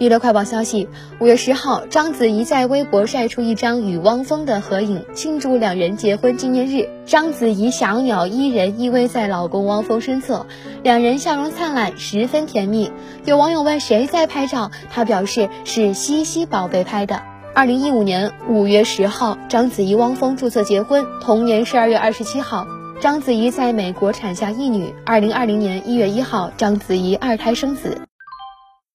娱乐快报消息：五月十号，章子怡在微博晒出一张与汪峰的合影，庆祝两人结婚纪念日。章子怡小鸟依人依偎在老公汪峰身侧，两人笑容灿烂，十分甜蜜。有网友问谁在拍照，她表示是西西宝贝拍的。二零一五年五月十号，章子怡汪峰注册结婚。同年十二月二十七号，章子怡在美国产下一女。二零二零年一月一号，章子怡二胎生子。